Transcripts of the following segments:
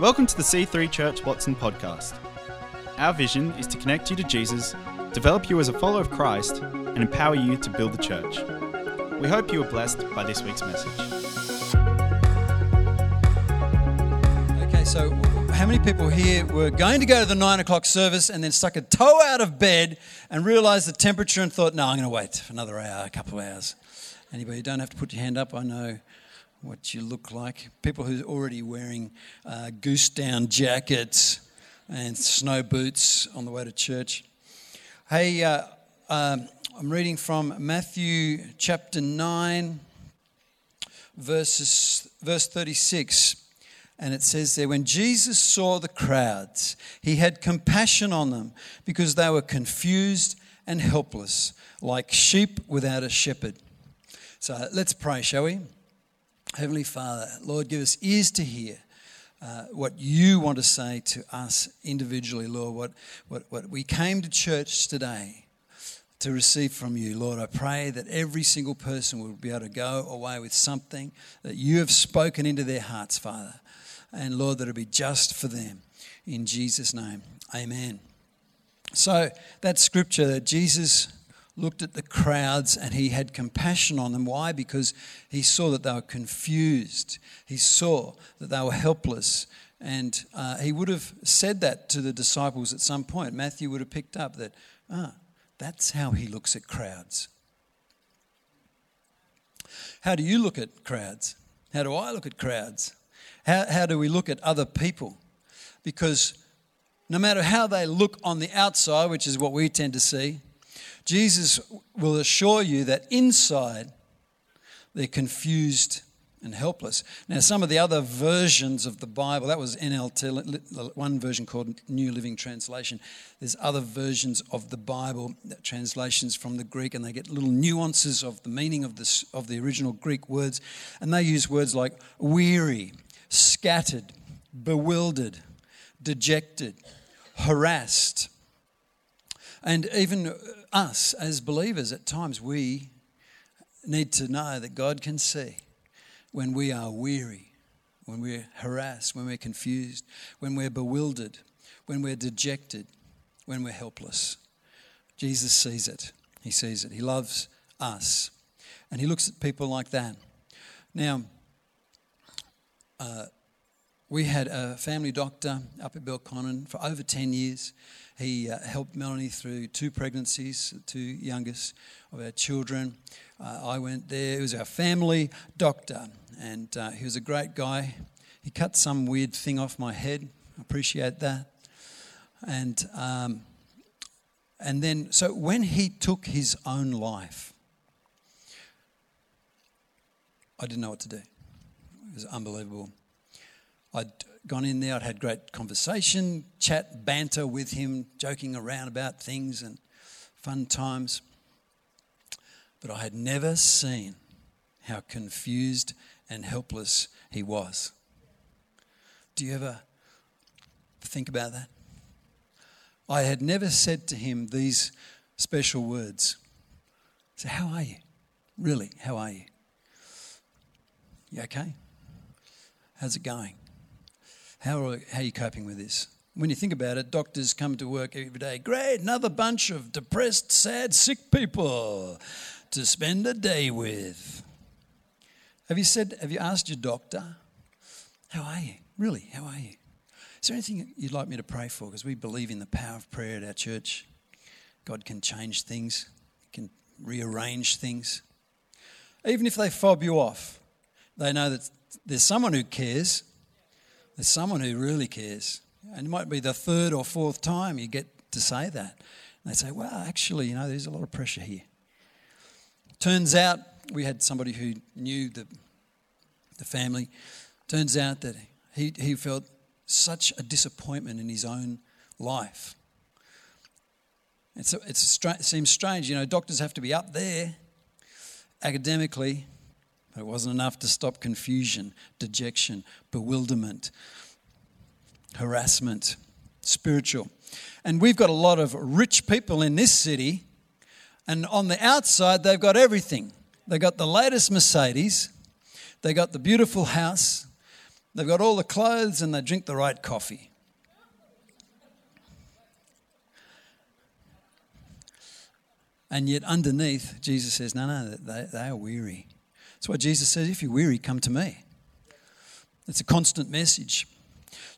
Welcome to the C3 Church Watson podcast. Our vision is to connect you to Jesus, develop you as a follower of Christ, and empower you to build the church. We hope you are blessed by this week's message. Okay, so how many people here were going to go to the nine o'clock service and then stuck a toe out of bed and realized the temperature and thought, no, I'm going to wait another hour, a couple of hours? Anybody? You don't have to put your hand up. I know what you look like. People who are already wearing uh, goose down jackets and snow boots on the way to church. Hey, uh, um, I'm reading from Matthew chapter 9, verses, verse 36. And it says there, when Jesus saw the crowds, he had compassion on them because they were confused and helpless, like sheep without a shepherd. So let's pray, shall we? Heavenly Father, Lord, give us ears to hear. Uh, what you want to say to us individually, Lord, what, what, what we came to church today to receive from you. Lord, I pray that every single person will be able to go away with something that you have spoken into their hearts, Father. And Lord, that it'll be just for them. In Jesus' name, amen. So, that scripture that Jesus looked at the crowds and he had compassion on them. Why? Because he saw that they were confused, he saw that they were helpless. And uh, he would have said that to the disciples at some point. Matthew would have picked up that, ah, that's how he looks at crowds. How do you look at crowds? How do I look at crowds? How, how do we look at other people? Because no matter how they look on the outside, which is what we tend to see, Jesus will assure you that inside they're confused and helpless. Now, some of the other versions of the Bible, that was NLT, one version called New Living Translation. There's other versions of the Bible, uh, translations from the Greek, and they get little nuances of the meaning of, this, of the original Greek words. And they use words like weary, scattered, bewildered, dejected, harassed. And even uh, us as believers, at times we need to know that God can see when we are weary, when we're harassed, when we're confused, when we're bewildered, when we're dejected, when we're helpless. Jesus sees it. He sees it. He loves us. And he looks at people like that. Now, uh, we had a family doctor up at Belconnen for over 10 years. He uh, helped Melanie through two pregnancies, two youngest of our children. Uh, I went there. He was our family doctor, and uh, he was a great guy. He cut some weird thing off my head. I appreciate that. And um, and then, so when he took his own life, I didn't know what to do. It was unbelievable. I'd gone in there, I'd had great conversation, chat, banter with him, joking around about things and fun times. But I had never seen how confused and helpless he was. Do you ever think about that? I had never said to him these special words. So, how are you? Really, how are you? You okay? How's it going? How are, how are you coping with this? When you think about it, doctors come to work every day. Great, another bunch of depressed, sad, sick people to spend a day with. Have you said, have you asked your doctor, how are you? Really, how are you? Is there anything you'd like me to pray for? Because we believe in the power of prayer at our church. God can change things, can rearrange things. Even if they fob you off, they know that there's someone who cares there's someone who really cares. And it might be the third or fourth time you get to say that. And they say, well, actually, you know, there's a lot of pressure here. Turns out we had somebody who knew the, the family. Turns out that he, he felt such a disappointment in his own life. It's a, it's a, it seems strange, you know, doctors have to be up there academically it wasn't enough to stop confusion, dejection, bewilderment, harassment, spiritual. And we've got a lot of rich people in this city, and on the outside, they've got everything. They got the latest Mercedes, they got the beautiful house, They've got all the clothes and they drink the right coffee. And yet, underneath, Jesus says, No, no, they, they are weary. That's why Jesus says, If you're weary, come to me. It's a constant message.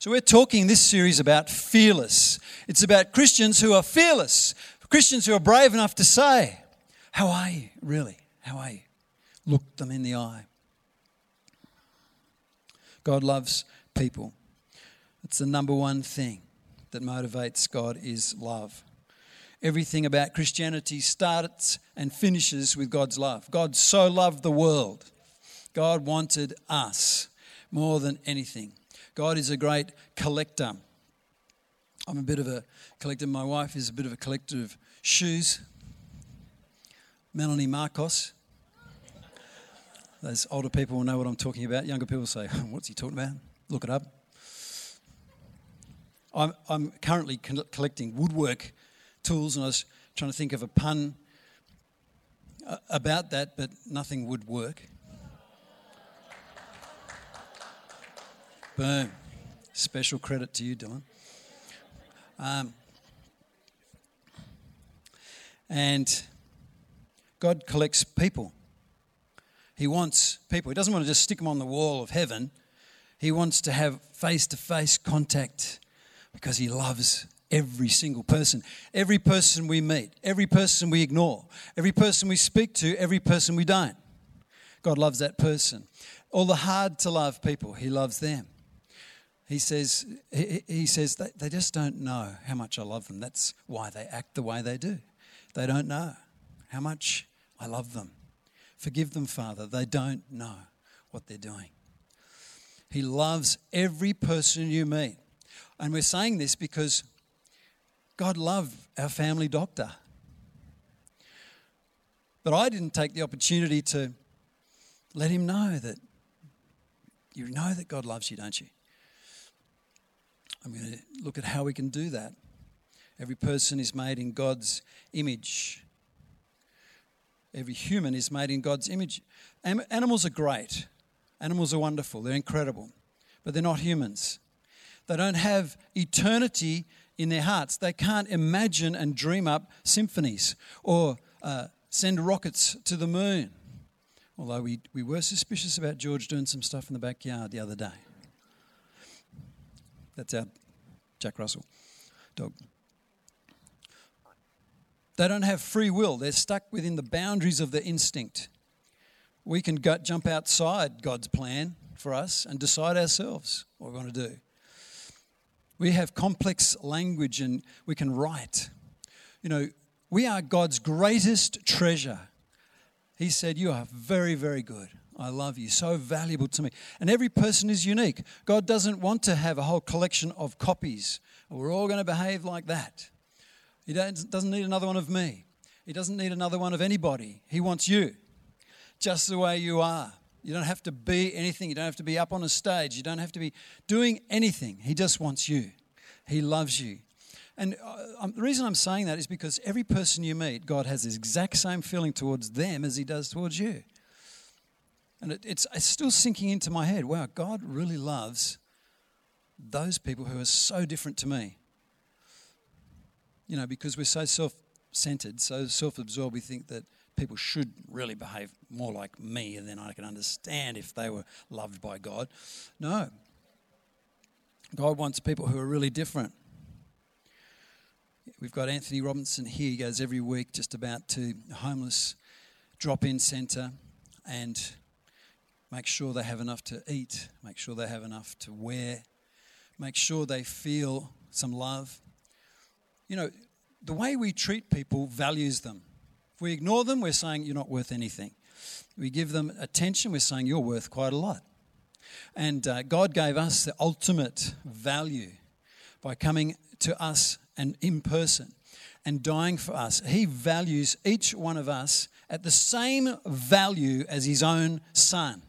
So, we're talking this series about fearless. It's about Christians who are fearless, Christians who are brave enough to say, How are you, really? How are you? Look them in the eye. God loves people. It's the number one thing that motivates God is love. Everything about Christianity starts and finishes with God's love. God so loved the world. God wanted us more than anything. God is a great collector. I'm a bit of a collector. My wife is a bit of a collector of shoes. Melanie Marcos, those older people will know what I'm talking about. Younger people say, What's he talking about? Look it up. I'm, I'm currently collecting woodwork tools, and I was trying to think of a pun uh, about that, but nothing would work. Boom. Special credit to you, Dylan. Um, and God collects people. He wants people. He doesn't want to just stick them on the wall of heaven. He wants to have face to face contact because He loves every single person. Every person we meet, every person we ignore, every person we speak to, every person we don't. God loves that person. All the hard to love people, He loves them. He says, he, he says they, they just don't know how much I love them. That's why they act the way they do. They don't know how much I love them. Forgive them, Father. They don't know what they're doing. He loves every person you meet. And we're saying this because God loved our family doctor. But I didn't take the opportunity to let him know that you know that God loves you, don't you? I'm going to look at how we can do that. Every person is made in God's image. Every human is made in God's image. Animals are great. Animals are wonderful. They're incredible. But they're not humans. They don't have eternity in their hearts. They can't imagine and dream up symphonies or uh, send rockets to the moon. Although we, we were suspicious about George doing some stuff in the backyard the other day. That's our Jack Russell dog. They don't have free will, they're stuck within the boundaries of their instinct. We can go, jump outside God's plan for us and decide ourselves what we want to do. We have complex language and we can write. You know, we are God's greatest treasure. He said, You are very, very good. I love you. So valuable to me. And every person is unique. God doesn't want to have a whole collection of copies. We're all going to behave like that. He doesn't need another one of me. He doesn't need another one of anybody. He wants you just the way you are. You don't have to be anything. You don't have to be up on a stage. You don't have to be doing anything. He just wants you. He loves you. And uh, um, the reason I'm saying that is because every person you meet, God has the exact same feeling towards them as He does towards you. And it, it's, it's still sinking into my head wow, God really loves those people who are so different to me you know, because we're so self centered, so self absorbed, we think that people should really behave more like me and then I can understand if they were loved by God. No. God wants people who are really different. We've got Anthony Robinson here. He goes every week just about to homeless drop in centre and make sure they have enough to eat, make sure they have enough to wear, make sure they feel some love you know, the way we treat people values them. If we ignore them, we're saying you're not worth anything. We give them attention, we're saying you're worth quite a lot. And uh, God gave us the ultimate value by coming to us and in person and dying for us. He values each one of us at the same value as his own son.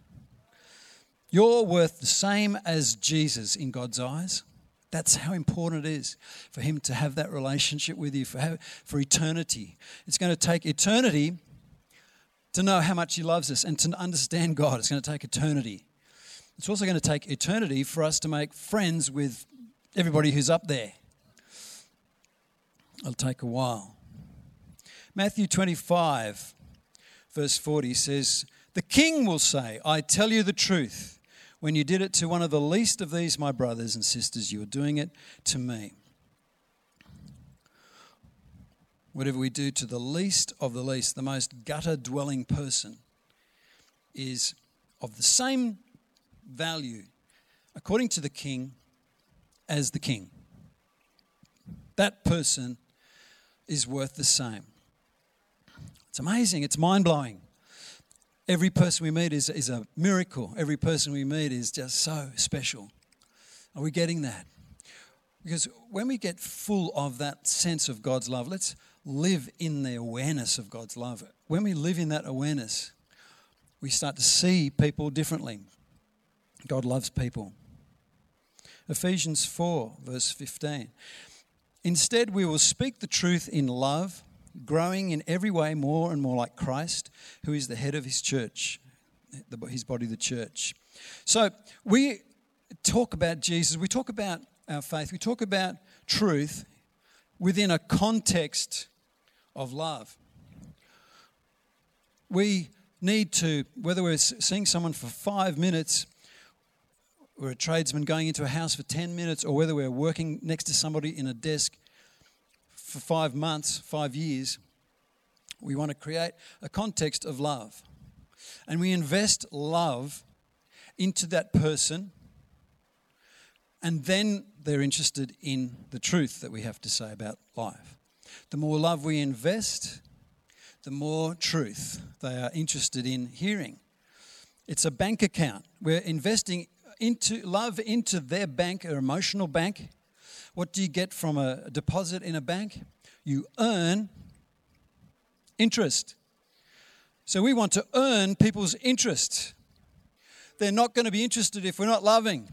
You're worth the same as Jesus in God's eyes. That's how important it is for Him to have that relationship with you for, for eternity. It's going to take eternity to know how much He loves us and to understand God. It's going to take eternity. It's also going to take eternity for us to make friends with everybody who's up there. It'll take a while. Matthew 25, verse 40 says, The king will say, I tell you the truth. When you did it to one of the least of these, my brothers and sisters, you are doing it to me. Whatever we do to the least of the least, the most gutter dwelling person, is of the same value, according to the king, as the king. That person is worth the same. It's amazing, it's mind blowing. Every person we meet is, is a miracle. Every person we meet is just so special. Are we getting that? Because when we get full of that sense of God's love, let's live in the awareness of God's love. When we live in that awareness, we start to see people differently. God loves people. Ephesians 4, verse 15. Instead, we will speak the truth in love, growing in every way more and more like Christ, who is the head of his church, his body, the church. So we talk about Jesus, we talk about our faith, we talk about truth within a context of love. We need to, whether we're seeing someone for five minutes, we're a tradesman going into a house for 10 minutes, or whether we're working next to somebody in a desk for five months, five years, we want to create a context of love. And we invest love into that person, and then they're interested in the truth that we have to say about life. The more love we invest, the more truth they are interested in hearing. It's a bank account. We're investing into love into their bank, their emotional bank. What do you get from a deposit in a bank? You earn interest. So we want to earn people's interest. They're not going to be interested if we're not loving.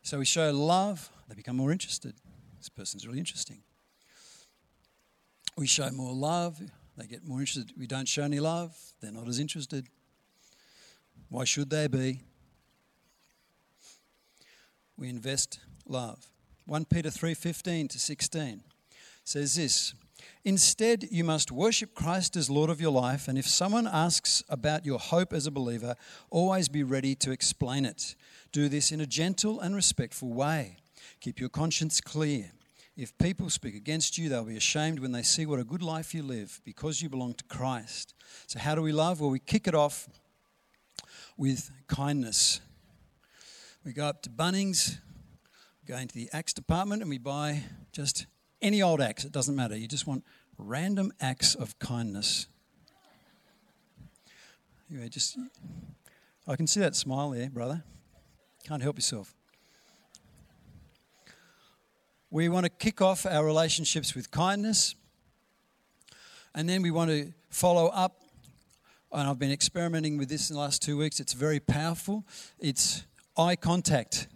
So we show love, they become more interested. This person's really interesting. We show more love, they get more interested. We don't show any love, they're not as interested. Why should they be? We invest love. 1 Peter 3:15 to 16 says this, Instead, you must worship Christ as Lord of your life, and if someone asks about your hope as a believer, always be ready to explain it. Do this in a gentle and respectful way. Keep your conscience clear. If people speak against you, they'll be ashamed when they see what a good life you live because you belong to Christ. So, how do we love? Well, we kick it off with kindness. We go up to Bunnings, go into the axe department, and we buy just any old axe. It doesn't matter. You just want random acts of kindness. Anyway, just I can see that smile there, brother. Can't help yourself. We want to kick off our relationships with kindness, and then we want to follow up and I've been experimenting with this in the last two weeks. It's very powerful. It's eye contact.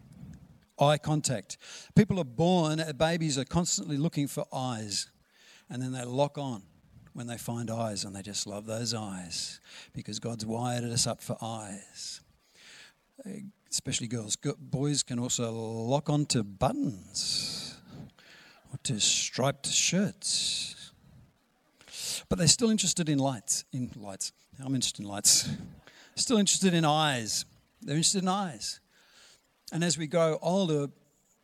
Eye contact. People are born, uh, babies are constantly looking for eyes, and then they lock on when they find eyes, and they just love those eyes because God's wired us up for eyes. Uh, especially girls. Boys can also lock on to buttons or to striped shirts but they're still interested in lights. In lights, I'm interested in lights. Still interested in eyes. They're interested in eyes. And as we grow older,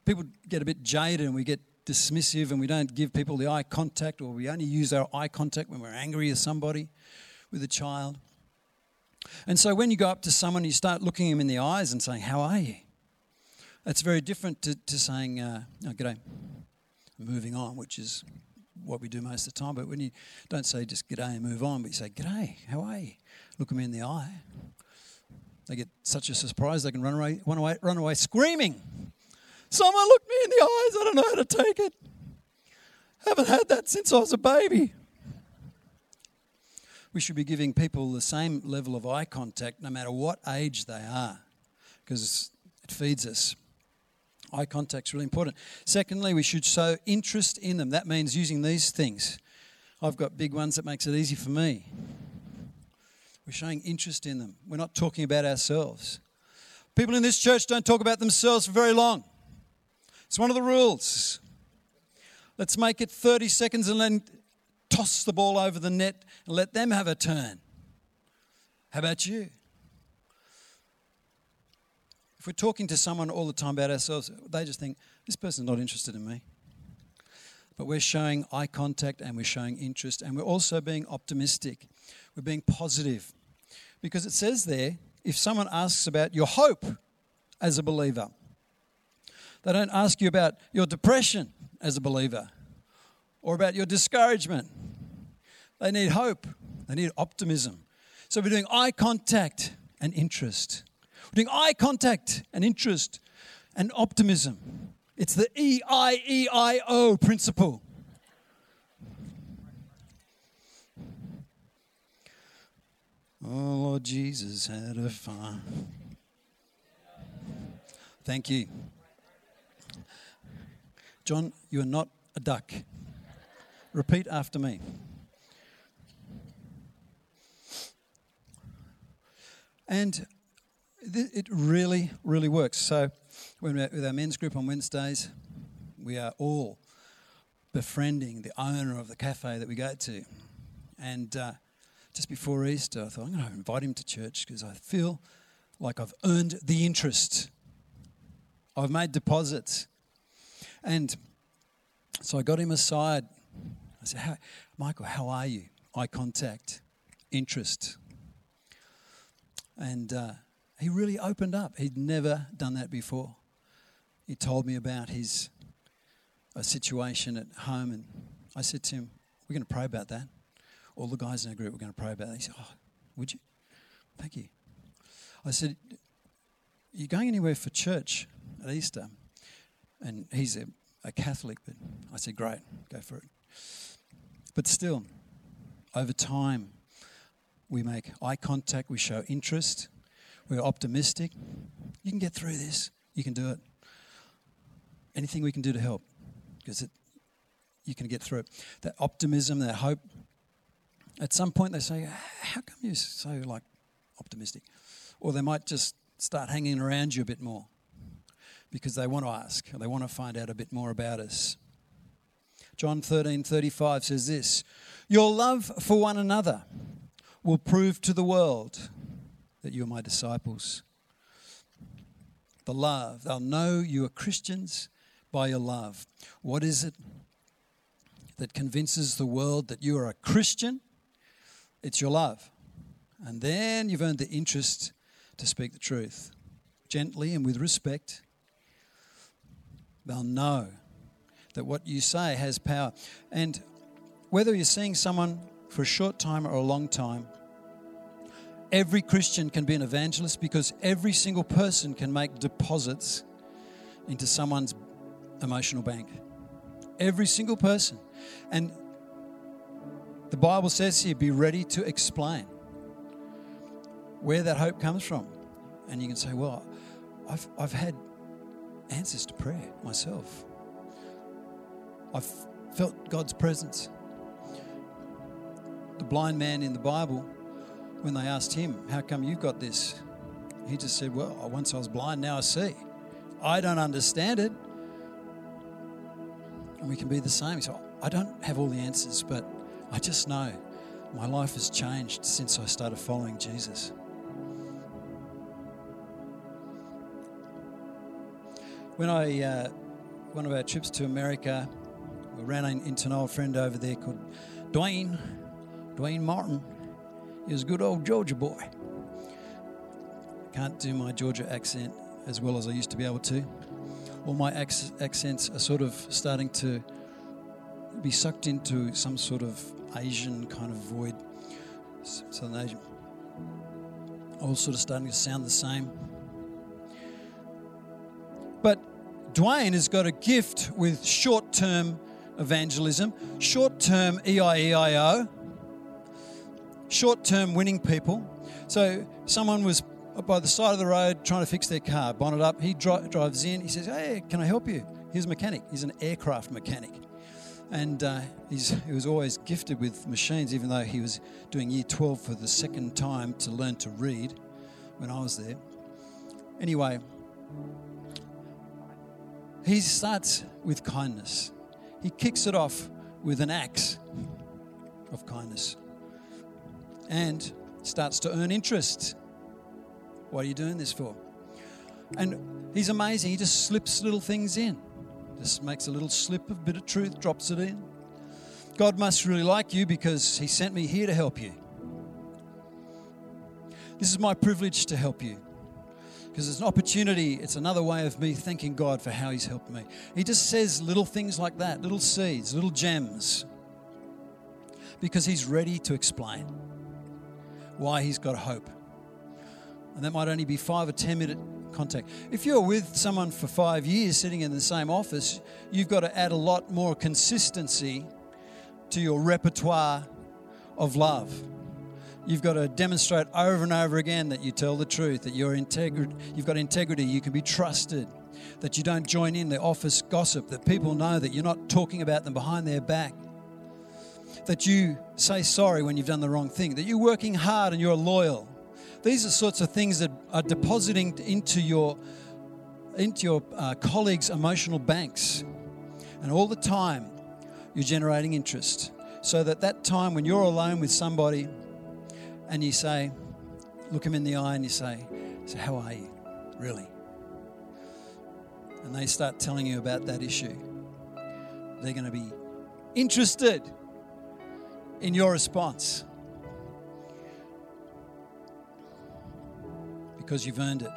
people get a bit jaded and we get dismissive and we don't give people the eye contact or we only use our eye contact when we're angry with somebody, with a child. And so when you go up to someone, you start looking them in the eyes and saying, How are you? That's very different to, to saying, uh, oh, G'day, moving on, which is what we do most of the time. But when you don't say just g'day and move on, but you say, G'day, how are you? Look them in the eye. They get such a surprise they can run away, run away, run away screaming. Someone look me in the eyes. I don't know how to take it. Haven't had that since I was a baby. We should be giving people the same level of eye contact no matter what age they are because it feeds us. Eye contact's really important. Secondly, we should show interest in them. That means using these things. I've got big ones that makes it easy for me. We're showing interest in them. We're not talking about ourselves. People in this church don't talk about themselves for very long. It's one of the rules. Let's make it 30 seconds and then toss the ball over the net and let them have a turn. How about you? If we're talking to someone all the time about ourselves, they just think, this person's not interested in me. But we're showing eye contact and we're showing interest and we're also being optimistic. We're being positive. Because it says there, if someone asks about your hope as a believer, they don't ask you about your depression as a believer or about your discouragement. They need hope, they need optimism. So we're doing eye contact and interest. We're doing eye contact and interest and optimism. It's the E I E I O principle. Oh, Lord Jesus had a farm. Thank you. John, you are not a duck. Repeat after me. And it really, really works. So, when we're with our men's group on Wednesdays, we are all befriending the owner of the cafe that we go to. And uh, just before Easter, I thought, I'm going to invite him to church because I feel like I've earned the interest. I've made deposits. And so I got him aside. I said, how, Michael, how are you? Eye contact, interest. And uh, he really opened up. He'd never done that before. He told me about his a situation at home, and I said to him, We're going to pray about that. All the guys in our group were going to pray about that. He said, Oh, would you? Thank you. I said, You going anywhere for church at Easter? And he's a, a Catholic, but I said, Great, go for it. But still, over time, we make eye contact, we show interest, we're optimistic. You can get through this. You can do it. Anything we can do to help, because it, you can get through it. That optimism, that hope. At some point, they say, "How come you're so like optimistic?" Or they might just start hanging around you a bit more because they want to ask, they want to find out a bit more about us. John 13 35 says this Your love for one another will prove to the world that you are my disciples. The love. They'll know you are Christians by your love. What is it that convinces the world that you are a Christian? It's your love. And then you've earned the interest to speak the truth gently and with respect. They'll know that what you say has power. And whether you're seeing someone for a short time or a long time, Every Christian can be an evangelist because every single person can make deposits into someone's emotional bank. Every single person. And the Bible says here be ready to explain where that hope comes from. And you can say, well, I've, I've had answers to prayer myself. I've felt God's presence. The blind man in the Bible when they asked him, How come you've got this? He just said, Well, once I was blind, now I see. I don't understand it. And we can be the same. So I don't have all the answers, but I just know my life has changed since I started following Jesus. When I, uh, one of our trips to America, we ran into an old friend over there called Dwayne, Dwayne Martin is good old Georgia boy. Can't do my Georgia accent as well as I used to be able to. All my accents are sort of starting to be sucked into some sort of Asian kind of void, Southern Asian. All sort of starting to sound the same. But Dwayne has got a gift with short term evangelism, short term EIEIO short term winning people. So someone was by the side of the road trying to fix their car, bonnet up. He dri- drives in. He says, Hey, can I help you? He's a mechanic. He's an aircraft mechanic. And uh, he was always gifted with machines, even though he was doing year 12 for the second time to learn to read when I was there. Anyway, he starts with kindness. He kicks it off with an axe of kindness and starts to earn interest. What are you doing this for? And he's amazing. He just slips little things in, just makes a little slip of bit of truth, drops it in. God must really like you because he sent me here to help you. This is my privilege to help you because it's an opportunity. It's another way of me thanking God for how He's helped me. He just says little things like that, little seeds, little gems, because He's ready to explain why He's got hope. And that might only be five or 10 minute contact. If you're with someone for five years sitting in the same office, you've got to add a lot more consistency to your repertoire of love. You've got to demonstrate over and over again that you tell the truth, that you're integri- you've got integrity, you can be trusted, that you don't join in the office gossip, that people know that you're not talking about them behind their back, that you say sorry when you've done the wrong thing, that you're working hard and you're loyal. These are sorts of things that are depositing into your into your uh, colleagues' emotional banks, and all the time you're generating interest, so that that time when you're alone with somebody and you say, look him in the eye and you say, so how are you, really? And they start telling you about that issue. They're going to be interested in your response because you've earned it.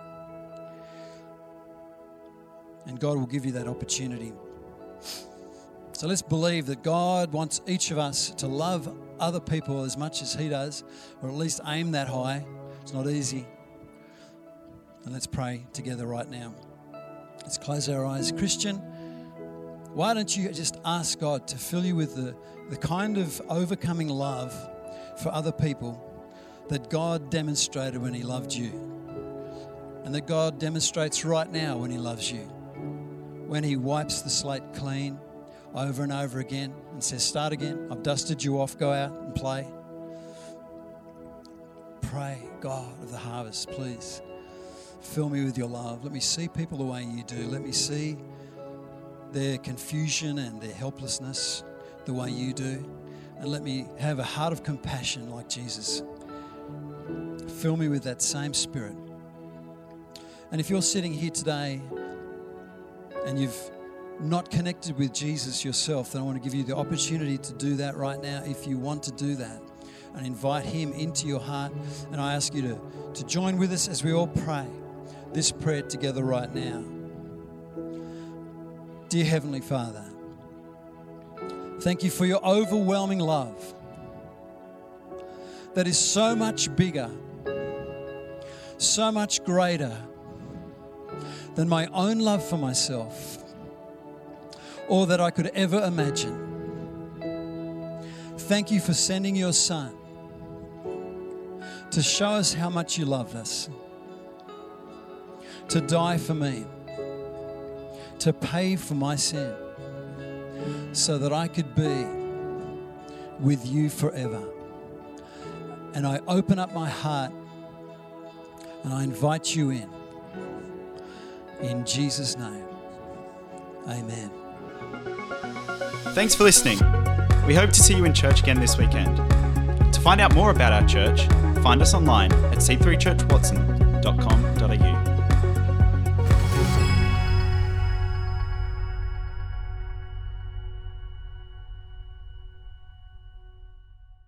And God will give you that opportunity. So let's believe that God wants each of us to love other people as much as He does, or at least aim that high. It's not easy. And let's pray together right now. Let's close our eyes. Christian, why don't you just ask God to fill you with the, the kind of overcoming love for other people that God demonstrated when He loved you, and that God demonstrates right now when He loves you, when He wipes the slate clean over and over again and says, Start again. I've dusted you off. Go out and play. Pray, God of the harvest, please fill me with your love. Let me see people the way you do. Let me see their confusion and their helplessness the way you do. And let me have a heart of compassion like Jesus. Fill me with that same spirit. And if you're sitting here today and you've not connected with Jesus yourself, then I want to give you the opportunity to do that right now if you want to do that and invite Him into your heart. And I ask you to, to join with us as we all pray this prayer together right now. Dear Heavenly Father, thank you for your overwhelming love that is so much bigger, so much greater than my own love for myself or that I could ever imagine. Thank you for sending your Son to show us how much you love us, to die for me, to pay for my sin, so that I could be with you forever. And I open up my heart and I invite you in. In Jesus' name, amen. Thanks for listening. We hope to see you in church again this weekend. To find out more about our church, find us online at c3churchwatson.com.au.